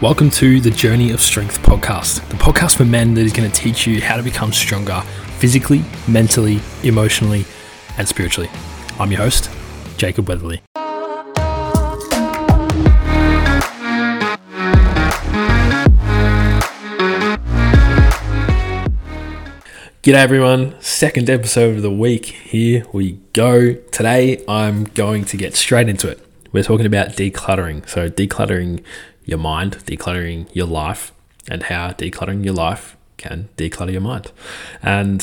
Welcome to the Journey of Strength podcast, the podcast for men that is going to teach you how to become stronger physically, mentally, emotionally, and spiritually. I'm your host, Jacob Weatherley. G'day everyone, second episode of the week. Here we go. Today I'm going to get straight into it. We're talking about decluttering. So, decluttering your mind, decluttering your life, and how decluttering your life can declutter your mind. And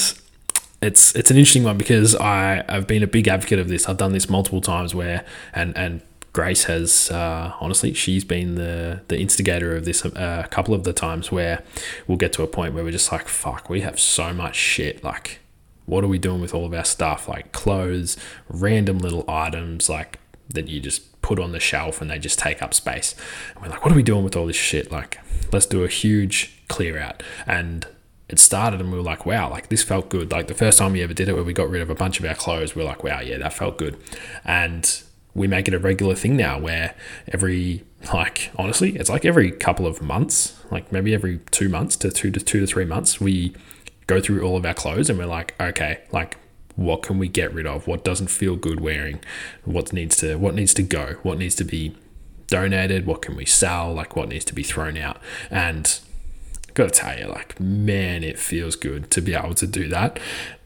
it's it's an interesting one because I I've been a big advocate of this. I've done this multiple times where and and Grace has uh, honestly she's been the the instigator of this uh, a couple of the times where we'll get to a point where we're just like fuck we have so much shit like what are we doing with all of our stuff like clothes random little items like that you just put on the shelf and they just take up space. And we're like, what are we doing with all this shit? Like, let's do a huge clear out. And it started and we were like, wow, like this felt good. Like the first time we ever did it, where we got rid of a bunch of our clothes, we are like, wow, yeah, that felt good. And we make it a regular thing now where every like honestly it's like every couple of months like maybe every two months to two to two to three months we go through all of our clothes and we're like okay like what can we get rid of? What doesn't feel good wearing? What needs to what needs to go? What needs to be donated? What can we sell? Like what needs to be thrown out? And I gotta tell you like man it feels good to be able to do that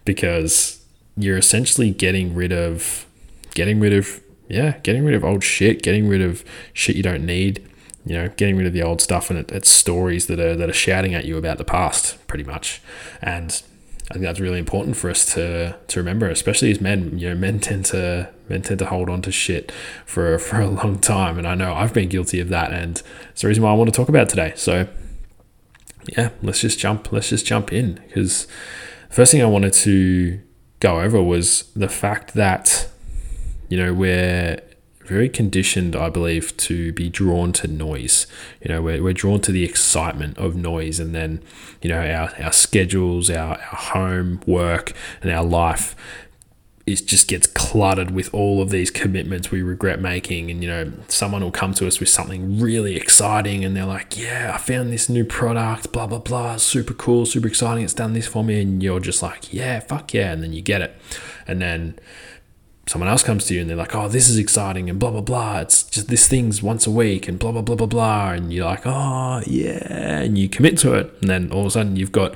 because you're essentially getting rid of getting rid of yeah getting rid of old shit getting rid of shit you don't need you know getting rid of the old stuff and it, it's stories that are that are shouting at you about the past pretty much. And I think that's really important for us to to remember, especially as men. You know, men tend to men tend to hold on to shit for for a long time, and I know I've been guilty of that, and it's the reason why I want to talk about today. So, yeah, let's just jump. Let's just jump in because the first thing I wanted to go over was the fact that you know we're very conditioned, I believe, to be drawn to noise. You know, we're, we're drawn to the excitement of noise, and then, you know, our, our schedules, our, our home, work, and our life it just gets cluttered with all of these commitments we regret making. And, you know, someone will come to us with something really exciting and they're like, yeah, I found this new product, blah, blah, blah, super cool, super exciting. It's done this for me. And you're just like, yeah, fuck yeah. And then you get it. And then someone else comes to you and they're like, oh, this is exciting and blah, blah, blah. It's just this thing's once a week and blah, blah, blah, blah, blah. And you're like, oh, yeah. And you commit to it. And then all of a sudden you've got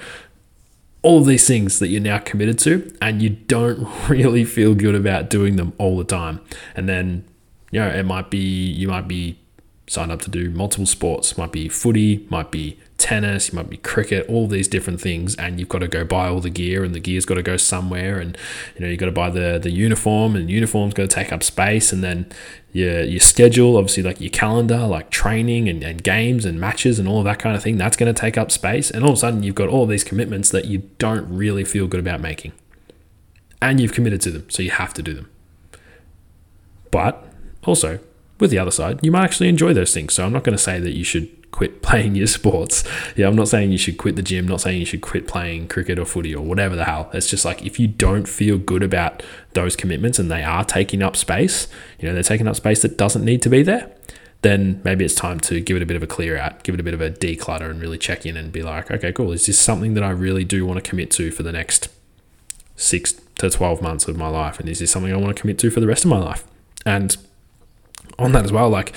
all these things that you're now committed to and you don't really feel good about doing them all the time. And then, you know, it might be, you might be signed up to do multiple sports, might be footy, might be tennis, you might be cricket, all these different things, and you've got to go buy all the gear, and the gear's got to go somewhere, and you know you've got to buy the the uniform, and uniform's got to take up space, and then your your schedule, obviously like your calendar, like training and, and games and matches and all of that kind of thing, that's going to take up space, and all of a sudden you've got all these commitments that you don't really feel good about making, and you've committed to them, so you have to do them. But also with the other side, you might actually enjoy those things. So I'm not going to say that you should quit playing your sports. Yeah, I'm not saying you should quit the gym, not saying you should quit playing cricket or footy or whatever the hell. It's just like if you don't feel good about those commitments and they are taking up space, you know, they're taking up space that doesn't need to be there, then maybe it's time to give it a bit of a clear out, give it a bit of a declutter and really check in and be like, okay, cool. Is this something that I really do want to commit to for the next six to 12 months of my life? And is this something I want to commit to for the rest of my life? And on that as well, like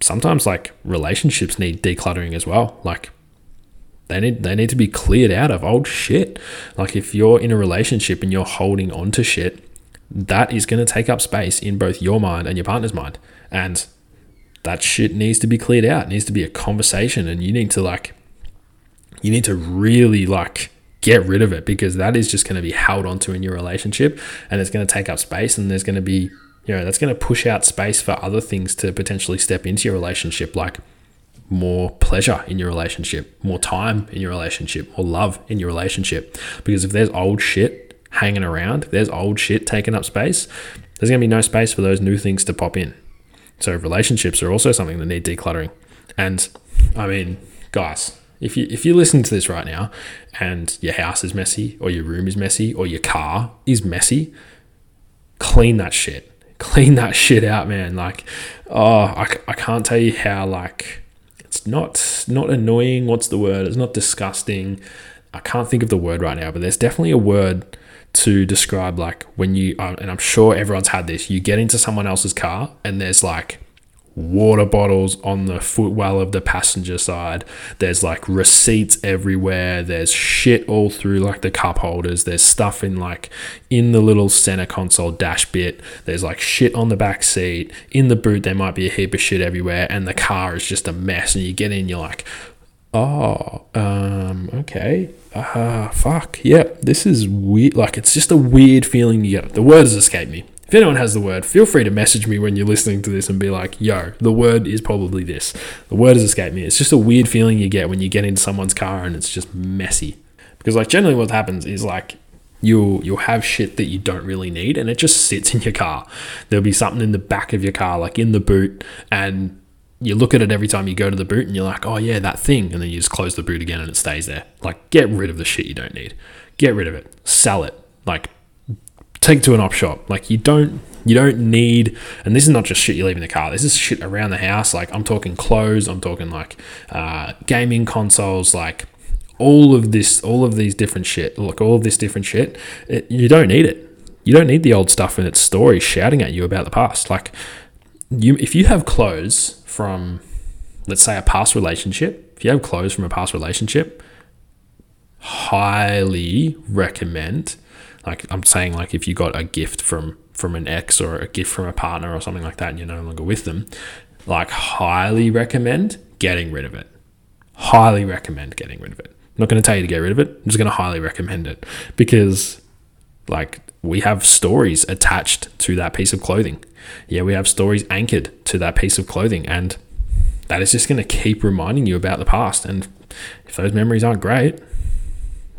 sometimes like relationships need decluttering as well. Like they need they need to be cleared out of old shit. Like if you're in a relationship and you're holding on to shit, that is going to take up space in both your mind and your partner's mind. And that shit needs to be cleared out. It needs to be a conversation and you need to like you need to really like get rid of it because that is just going to be held onto in your relationship and it's going to take up space and there's going to be you know, that's going to push out space for other things to potentially step into your relationship, like more pleasure in your relationship, more time in your relationship, more love in your relationship. Because if there's old shit hanging around, if there's old shit taking up space, there's going to be no space for those new things to pop in. So relationships are also something that need decluttering. And I mean, guys, if you if you listen to this right now and your house is messy or your room is messy or your car is messy, clean that shit clean that shit out, man. Like, oh, I, I can't tell you how, like, it's not not annoying. What's the word? It's not disgusting. I can't think of the word right now, but there's definitely a word to describe like when you uh, and I'm sure everyone's had this. You get into someone else's car and there's like water bottles on the footwell of the passenger side. There's like receipts everywhere. There's shit all through like the cup holders. There's stuff in like in the little center console dash bit. There's like shit on the back seat. In the boot, there might be a heap of shit everywhere, and the car is just a mess. And you get in, you're like, oh, um, okay. Ah, uh, fuck. Yep, yeah, this is weird. Like, it's just a weird feeling you get. The word has escaped me. If anyone has the word, feel free to message me when you're listening to this and be like, yo, the word is probably this. The word has escaped me. It's just a weird feeling you get when you get into someone's car and it's just messy. Because like generally what happens is like you'll you'll have shit that you don't really need and it just sits in your car. There'll be something in the back of your car, like in the boot, and you look at it every time you go to the boot and you're like, oh yeah, that thing. And then you just close the boot again and it stays there. Like, get rid of the shit you don't need. Get rid of it. Sell it. Like, take to an op shop. Like you don't you don't need and this is not just shit you leave in the car. This is shit around the house. Like I'm talking clothes, I'm talking like uh, gaming consoles, like all of this all of these different shit. Look, all of this different shit. It, you don't need it. You don't need the old stuff and its story shouting at you about the past. Like you if you have clothes from let's say a past relationship, if you have clothes from a past relationship, highly recommend like I'm saying, like if you got a gift from from an ex or a gift from a partner or something like that, and you're no longer with them, like highly recommend getting rid of it. Highly recommend getting rid of it. I'm not going to tell you to get rid of it. I'm just going to highly recommend it because, like, we have stories attached to that piece of clothing. Yeah, we have stories anchored to that piece of clothing, and that is just going to keep reminding you about the past. And if those memories aren't great,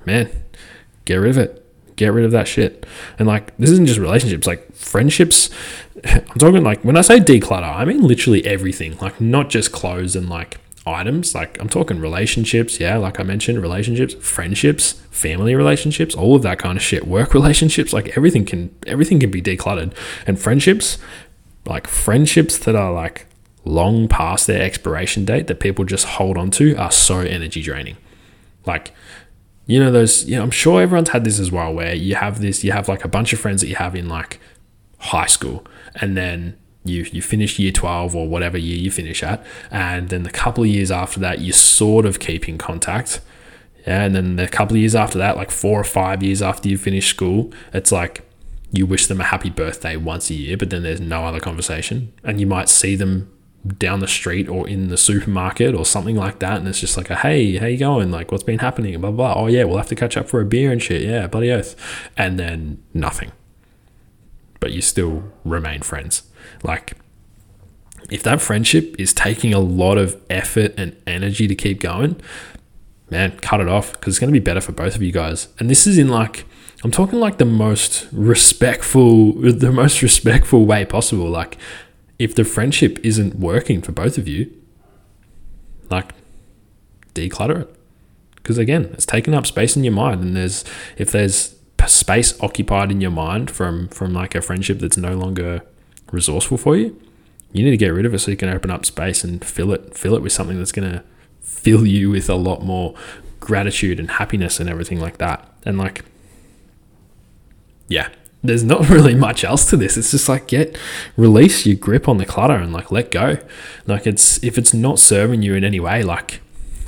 man, get rid of it get rid of that shit. And like, this isn't just relationships, like friendships. I'm talking like, when I say declutter, I mean literally everything, like, not just clothes and like items. Like, I'm talking relationships. Yeah. Like I mentioned, relationships, friendships, family relationships, all of that kind of shit, work relationships, like everything can, everything can be decluttered. And friendships, like friendships that are like long past their expiration date that people just hold on to are so energy draining. Like, you know those you know i'm sure everyone's had this as well where you have this you have like a bunch of friends that you have in like high school and then you you finish year 12 or whatever year you finish at and then the couple of years after that you sort of keep in contact. Yeah and then the couple of years after that like four or five years after you finish school it's like you wish them a happy birthday once a year but then there's no other conversation and you might see them down the street or in the supermarket or something like that, and it's just like a hey, how you going? Like, what's been happening? Blah blah. Oh yeah, we'll have to catch up for a beer and shit. Yeah, bloody oath. And then nothing. But you still remain friends. Like, if that friendship is taking a lot of effort and energy to keep going, man, cut it off because it's going to be better for both of you guys. And this is in like. I'm talking like the most respectful, the most respectful way possible. Like, if the friendship isn't working for both of you, like declutter it. Because again, it's taking up space in your mind, and there's if there's space occupied in your mind from from like a friendship that's no longer resourceful for you, you need to get rid of it so you can open up space and fill it fill it with something that's gonna fill you with a lot more gratitude and happiness and everything like that. And like, yeah, there's not really much else to this. It's just like get release your grip on the clutter and like let go. Like it's if it's not serving you in any way, like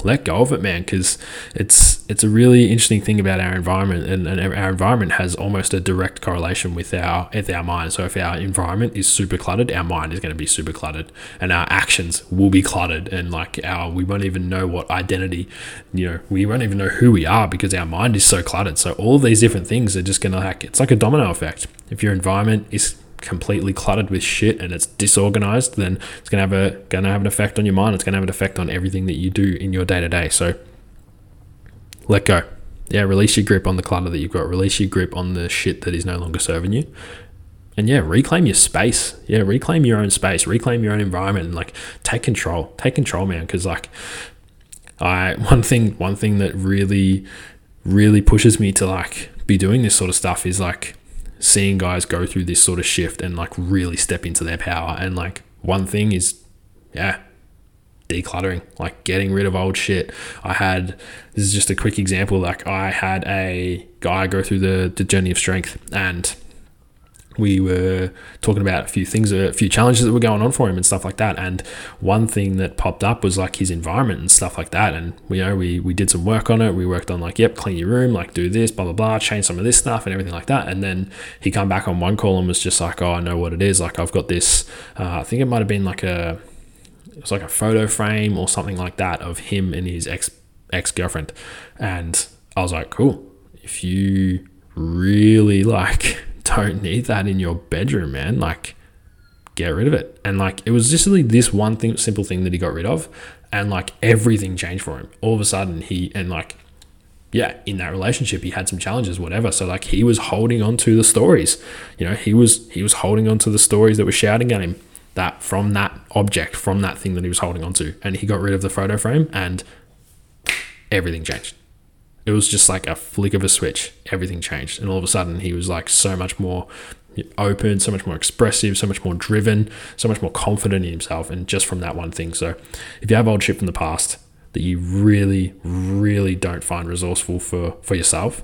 let go of it, man, because it's it's a really interesting thing about our environment, and, and, our environment has almost a direct correlation with our with our mind. So if our environment is super cluttered, our mind is going to be super cluttered, and our actions will be cluttered, and like our we won't even know what identity, you know, we won't even know who we are because our mind is so cluttered. So all these different things are just going to like it's like a domino effect. If your environment is completely cluttered with shit and it's disorganized, then it's gonna have a gonna have an effect on your mind. It's gonna have an effect on everything that you do in your day to day. So let go. Yeah, release your grip on the clutter that you've got. Release your grip on the shit that is no longer serving you. And yeah, reclaim your space. Yeah, reclaim your own space. Reclaim your own environment. And like, take control. Take control, man. Because like, I one thing one thing that really really pushes me to like be doing this sort of stuff is like seeing guys go through this sort of shift and like really step into their power. And like one thing is, yeah, decluttering, like getting rid of old shit. I had this is just a quick example. Like I had a guy go through the, the journey of strength and we were talking about a few things, a few challenges that were going on for him and stuff like that. And one thing that popped up was like his environment and stuff like that. And you know, we we did some work on it. We worked on like, yep, clean your room, like do this, blah blah blah, change some of this stuff and everything like that. And then he come back on one call and was just like, oh, I know what it is. Like I've got this. Uh, I think it might have been like a it was like a photo frame or something like that of him and his ex ex girlfriend. And I was like, cool. If you really like don't need that in your bedroom, man. Like, get rid of it. And like, it was just really this one thing, simple thing that he got rid of, and like everything changed for him. All of a sudden, he and like, yeah, in that relationship, he had some challenges, whatever. So like, he was holding on to the stories. You know, he was he was holding on to the stories that were shouting at him that from that object, from that thing that he was holding on to, and he got rid of the photo frame, and everything changed it was just like a flick of a switch. Everything changed. And all of a sudden, he was like so much more open, so much more expressive, so much more driven, so much more confident in himself. And just from that one thing. So if you have old shit from the past that you really, really don't find resourceful for, for yourself,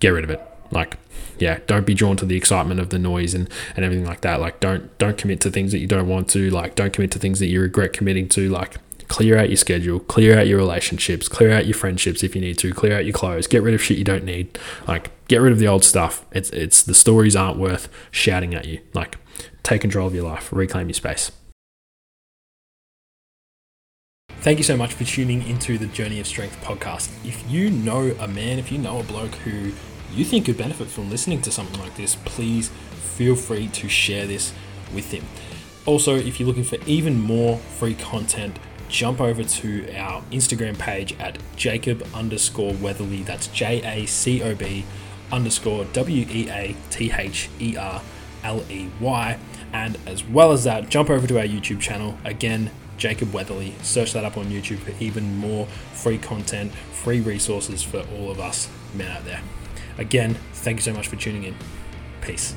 get rid of it. Like, yeah, don't be drawn to the excitement of the noise and, and everything like that. Like, don't don't commit to things that you don't want to. Like, don't commit to things that you regret committing to. Like, clear out your schedule, clear out your relationships, clear out your friendships if you need to, clear out your clothes, get rid of shit you don't need. Like get rid of the old stuff. It's it's the stories aren't worth shouting at you. Like take control of your life, reclaim your space. Thank you so much for tuning into the Journey of Strength podcast. If you know a man, if you know a bloke who you think could benefit from listening to something like this, please feel free to share this with him. Also, if you're looking for even more free content, jump over to our Instagram page at Jacob underscore Weatherley. That's J A C O B underscore W E A T H E R L E Y. And as well as that, jump over to our YouTube channel. Again, Jacob Weatherley. Search that up on YouTube for even more free content, free resources for all of us men out there. Again, thank you so much for tuning in. Peace.